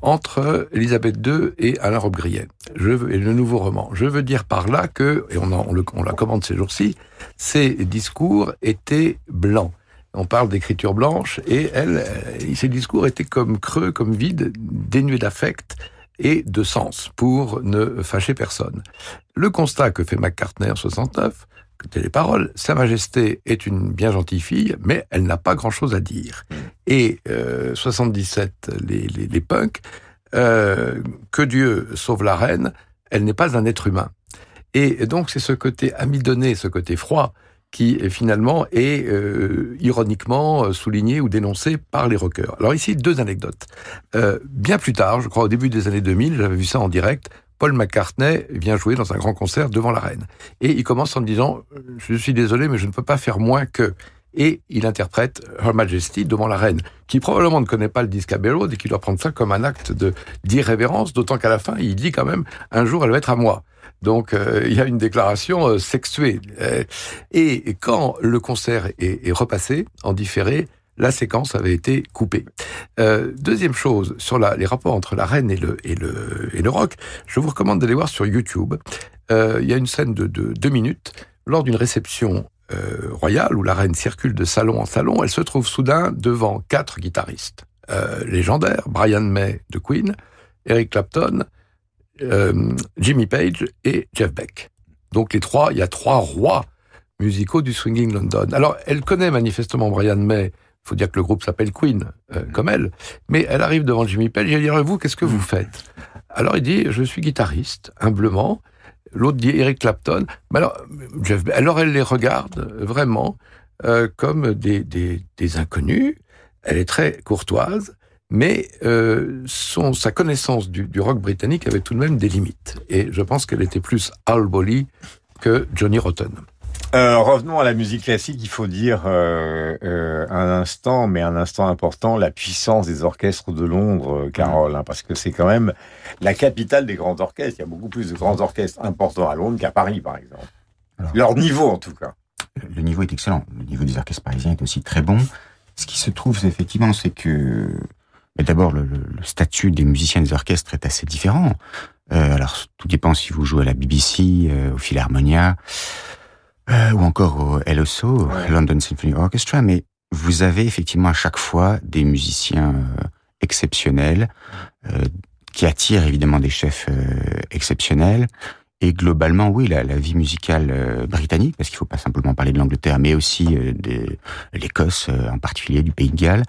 entre Elisabeth II et Alain Robbe-Grillet, et le nouveau roman. Je veux dire par là que, et on, le, on la commande ces jours-ci, ces discours étaient blancs. On parle d'écriture blanche, et elle, ces discours étaient comme creux, comme vides, dénués d'affect et de sens, pour ne fâcher personne. Le constat que fait McCartney en 69, les paroles, Sa Majesté est une bien gentille fille, mais elle n'a pas grand-chose à dire. Et euh, 77, les, les, les punks, euh, que Dieu sauve la reine, elle n'est pas un être humain. Et donc c'est ce côté amidonné, ce côté froid, qui euh, finalement est euh, ironiquement euh, souligné ou dénoncé par les rockers. Alors ici, deux anecdotes. Euh, bien plus tard, je crois au début des années 2000, j'avais vu ça en direct, Paul McCartney vient jouer dans un grand concert devant la reine. Et il commence en disant, je suis désolé, mais je ne peux pas faire moins que... Et il interprète Her Majesty devant la reine, qui probablement ne connaît pas le disque Abbey Road et qui doit prendre ça comme un acte de d'irrévérence, d'autant qu'à la fin, il dit quand même, un jour, elle va être à moi. Donc, euh, il y a une déclaration euh, sexuée. Euh, et quand le concert est repassé en différé, la séquence avait été coupée. Euh, deuxième chose, sur les rapports entre la reine et le, rock, je vous recommande d'aller voir sur YouTube. Euh, il y a une scène de, de deux minutes lors d'une réception euh, royale où la reine circule de salon en salon. Elle se trouve soudain devant quatre guitaristes légendaires Brian May de Queen, Eric Clapton, Jimmy Page et Jeff Beck. Donc les trois, il y a trois rois musicaux du swinging London. Alors elle connaît manifestement Brian May. Faut dire que le groupe s'appelle Queen, euh, comme elle. Mais elle arrive devant Jimmy Page et elle dit vous, qu'est-ce que vous faites? Alors il dit je suis guitariste, humblement. L'autre dit Eric Clapton. Mais alors, Jeff alors elle les regarde vraiment euh, comme des, des, des inconnus. Elle est très courtoise mais euh, son, sa connaissance du, du, rock britannique avait tout de même des limites. Et je pense qu'elle était plus Al Bolly que Johnny Rotten. Euh, revenons à la musique classique. Il faut dire euh, euh, un instant, mais un instant important, la puissance des orchestres de Londres, Carole, hein, parce que c'est quand même la capitale des grands orchestres. Il y a beaucoup plus de grands orchestres importants à Londres qu'à Paris, par exemple. Alors, Leur niveau, en tout cas. Le niveau est excellent. Le niveau des orchestres parisiens est aussi très bon. Ce qui se trouve, effectivement, c'est que d'abord, le, le, statut des musiciens des orchestres est assez différent. Alors, tout dépend si vous jouez à la BBC, au Philharmonia, euh, ou encore au LSO, ouais. London Symphony Orchestra, mais vous avez effectivement à chaque fois des musiciens euh, exceptionnels, euh, qui attirent évidemment des chefs euh, exceptionnels. Et globalement, oui, la, la vie musicale britannique, parce qu'il ne faut pas simplement parler de l'Angleterre, mais aussi de l'Écosse, en particulier du Pays de Galles,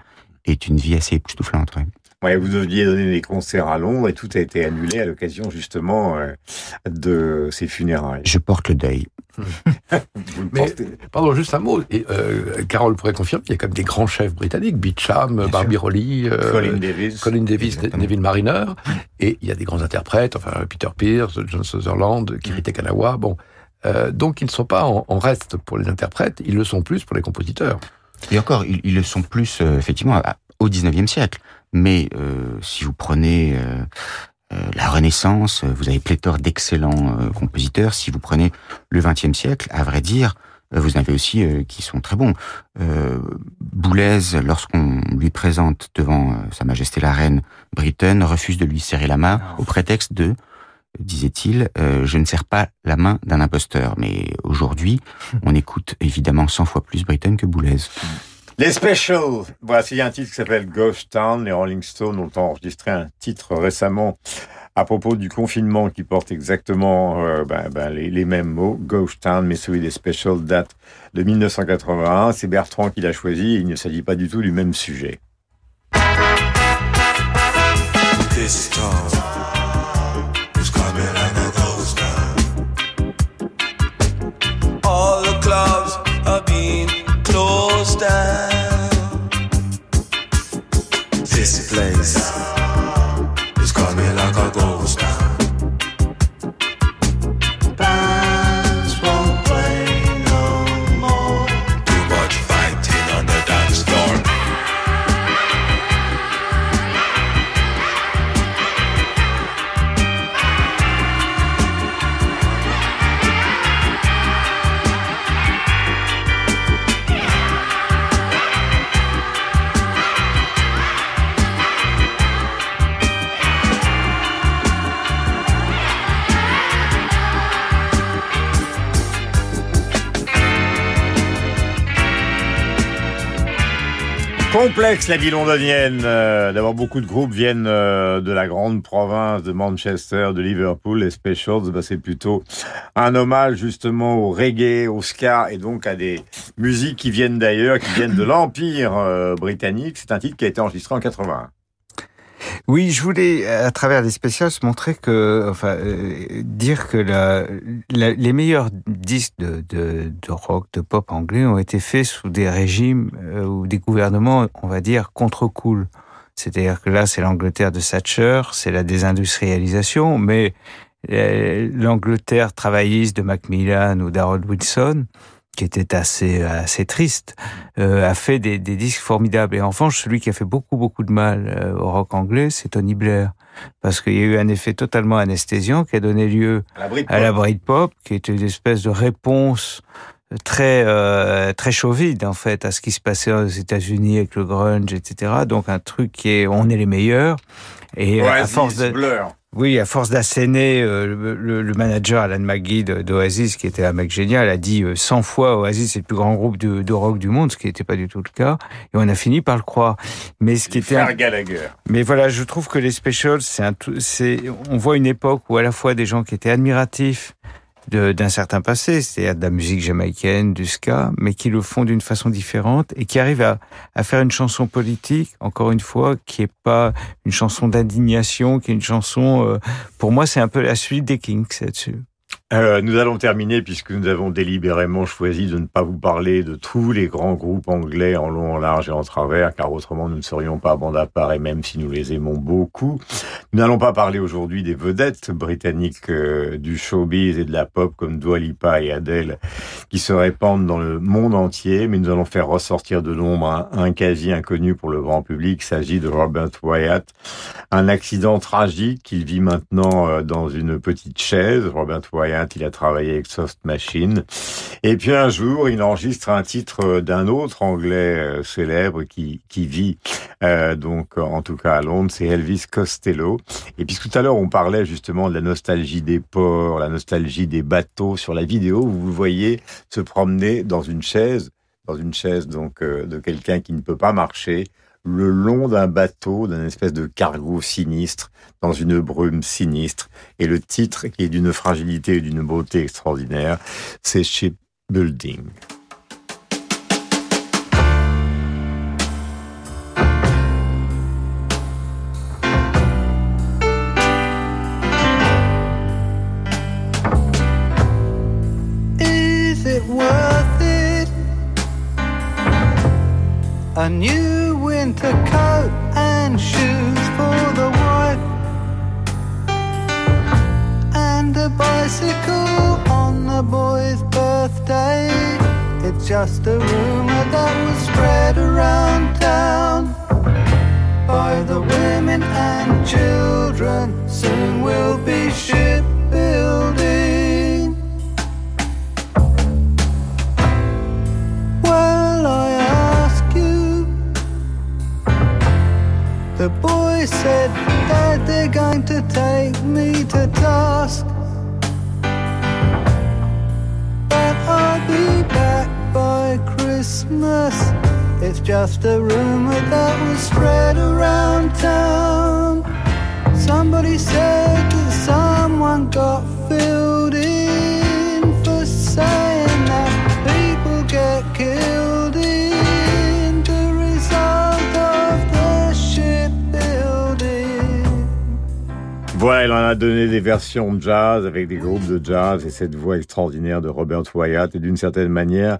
est une vie assez époustouflante. Ouais. Ouais, vous deviez donner des concerts à Londres et tout a été annulé à l'occasion justement euh, de ces funérailles. Je porte le deuil. Mais, pardon, juste un mot. Et, euh, Carole pourrait confirmer, il y a quand même des grands chefs britanniques, Beecham, Rolly, euh, Colin Davis, Colin Davis Neville Mariner, et il y a des grands interprètes, enfin Peter Pierce, John Sutherland, Kiri Tekanawa, bon. Euh, donc ils ne sont pas en, en, reste pour les interprètes, ils le sont plus pour les compositeurs. Et encore, ils, ils le sont plus euh, effectivement au 19e siècle. Mais euh, si vous prenez euh, la Renaissance, vous avez pléthore d'excellents compositeurs. Si vous prenez le 20e siècle, à vrai dire, vous en avez aussi qui sont très bons. Boulez, lorsqu'on lui présente devant Sa Majesté la Reine Britain, refuse de lui serrer la main au prétexte de disait-il, euh, je ne serre pas la main d'un imposteur. Mais aujourd'hui, on écoute évidemment 100 fois plus Britain que Boulez. Les Specials. Voici un titre qui s'appelle Ghost Town. Les Rolling Stones ont enregistré un titre récemment à propos du confinement qui porte exactement euh, ben, ben, les, mêmes mots. Ghost Town, mais celui des Specials date de 1981. C'est Bertrand qui l'a choisi. Il ne s'agit pas du tout du même sujet. Place Complexe la vie londonienne. Euh, D'abord, beaucoup de groupes viennent euh, de la grande province de Manchester, de Liverpool. Les Specials, bah, c'est plutôt un hommage justement au reggae, au ska et donc à des musiques qui viennent d'ailleurs, qui viennent de l'Empire euh, britannique. C'est un titre qui a été enregistré en 81. Oui, je voulais, à travers les spéciales, montrer que, enfin, euh, dire que la, la- les meilleurs disques de, de, de rock, de pop anglais ont été faits sous des régimes euh, ou des gouvernements, on va dire, contre-cool. C'est-à-dire que là, c'est l'Angleterre de Thatcher, c'est la désindustrialisation, mais euh, l'Angleterre travailliste de Macmillan ou d'Harold Wilson, qui était assez assez triste, euh, a fait des, des disques formidables. Et en revanche, celui qui a fait beaucoup beaucoup de mal euh, au rock anglais, c'est Tony Blair, parce qu'il y a eu un effet totalement anesthésiant qui a donné lieu À la Britpop. qui est une espèce de réponse très euh, très chauvide en fait à ce qui se passait aux États-Unis avec le grunge, etc. Donc un truc qui est on est les meilleurs et euh, à force de Blur. Oui, à force d'asséner, euh, le, le- manager Alan McGee d'Oasis, qui était un mec génial, a dit euh, 100 fois Oasis c'est le plus grand groupe de, de rock du monde, ce qui n'était pas du tout le cas, et on a fini par le croire. Mais ce qui était un- Gallagher. mais voilà, je trouve que les specials, c'est un, c'est, on voit une époque où à la fois des gens qui étaient admiratifs d'un certain passé, c'est-à-dire de la musique jamaïcaine, du ska, mais qui le font d'une façon différente et qui arrivent à, faire une chanson politique, encore une fois, qui est pas une chanson d'indignation, qui est une chanson, euh, pour moi, c'est un peu la suite des Kings là-dessus. Euh, nous allons terminer puisque nous avons délibérément choisi de ne pas vous parler de tous les grands groupes anglais en long, en large et en travers, car autrement nous ne serions pas bande à part et même si nous les aimons beaucoup. Nous n'allons pas parler aujourd'hui des vedettes britanniques euh, du showbiz et de la pop comme Dua Lipa et Adele qui se répandent dans le monde entier, mais nous allons faire ressortir de l'ombre un, quasi inconnu pour le grand public. Il s'agit de Robert Wyatt, un accident tragique qu'il vit maintenant euh, dans une petite chaise. Robert Wyatt, il a travaillé avec Soft Machine. Et puis un jour, il enregistre un titre euh, d'un autre Anglais euh, célèbre qui, qui vit euh, donc en tout cas à Londres, c'est Elvis Costello. Et puisque tout à l'heure on parlait justement de la nostalgie des ports, la nostalgie des bateaux sur la vidéo, vous voyez se promener dans une chaise, dans une chaise donc de quelqu'un qui ne peut pas marcher, le long d'un bateau, d'un espèce de cargo sinistre, dans une brume sinistre. Et le titre, qui est d'une fragilité et d'une beauté extraordinaire, c'est Shipbuilding. Winter coat and shoes for the wife, and a bicycle on the boy's birthday. It's just a rumor that was spread around town by the women and children. Soon we'll be shipbuilding. The boy said that they're going to take me to task. But I'll be back by Christmas. It's just a rumor that was spread around town. Somebody said that someone got filled in for saying Voilà, il en a donné des versions jazz avec des groupes de jazz et cette voix extraordinaire de Robert Wyatt. Et d'une certaine manière,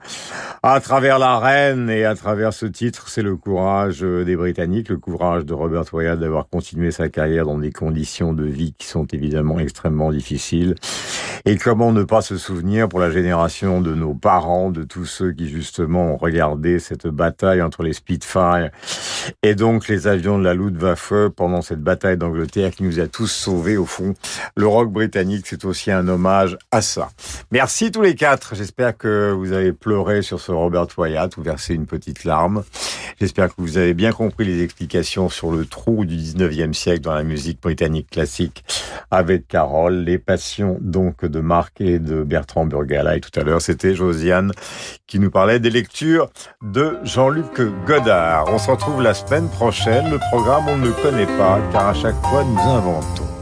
à travers la reine et à travers ce titre, c'est le courage euh, des Britanniques, le courage de Robert Wyatt d'avoir continué sa carrière dans des conditions de vie qui sont évidemment extrêmement difficiles. Et comment ne pas se souvenir pour la génération de nos parents, de tous ceux qui justement ont regardé cette bataille entre les Spitfire et donc les avions de la Luftwaffe pendant cette bataille d'Angleterre qui nous a tous sauvés au fond. Le rock britannique, c'est aussi un hommage à ça. Merci tous les quatre. J'espère que vous avez pleuré sur ce Robert Wyatt ou versé une petite larme. J'espère que vous avez bien compris les explications sur le trou du 19e siècle dans la musique britannique classique avec Carole, les passions donc de Marc et de Bertrand Burgala. Et tout à l'heure, c'était Josiane qui nous parlait des lectures de Jean-Luc Godard. On se retrouve la semaine prochaine. Le programme, on ne le connaît pas car à chaque fois, nous inventons.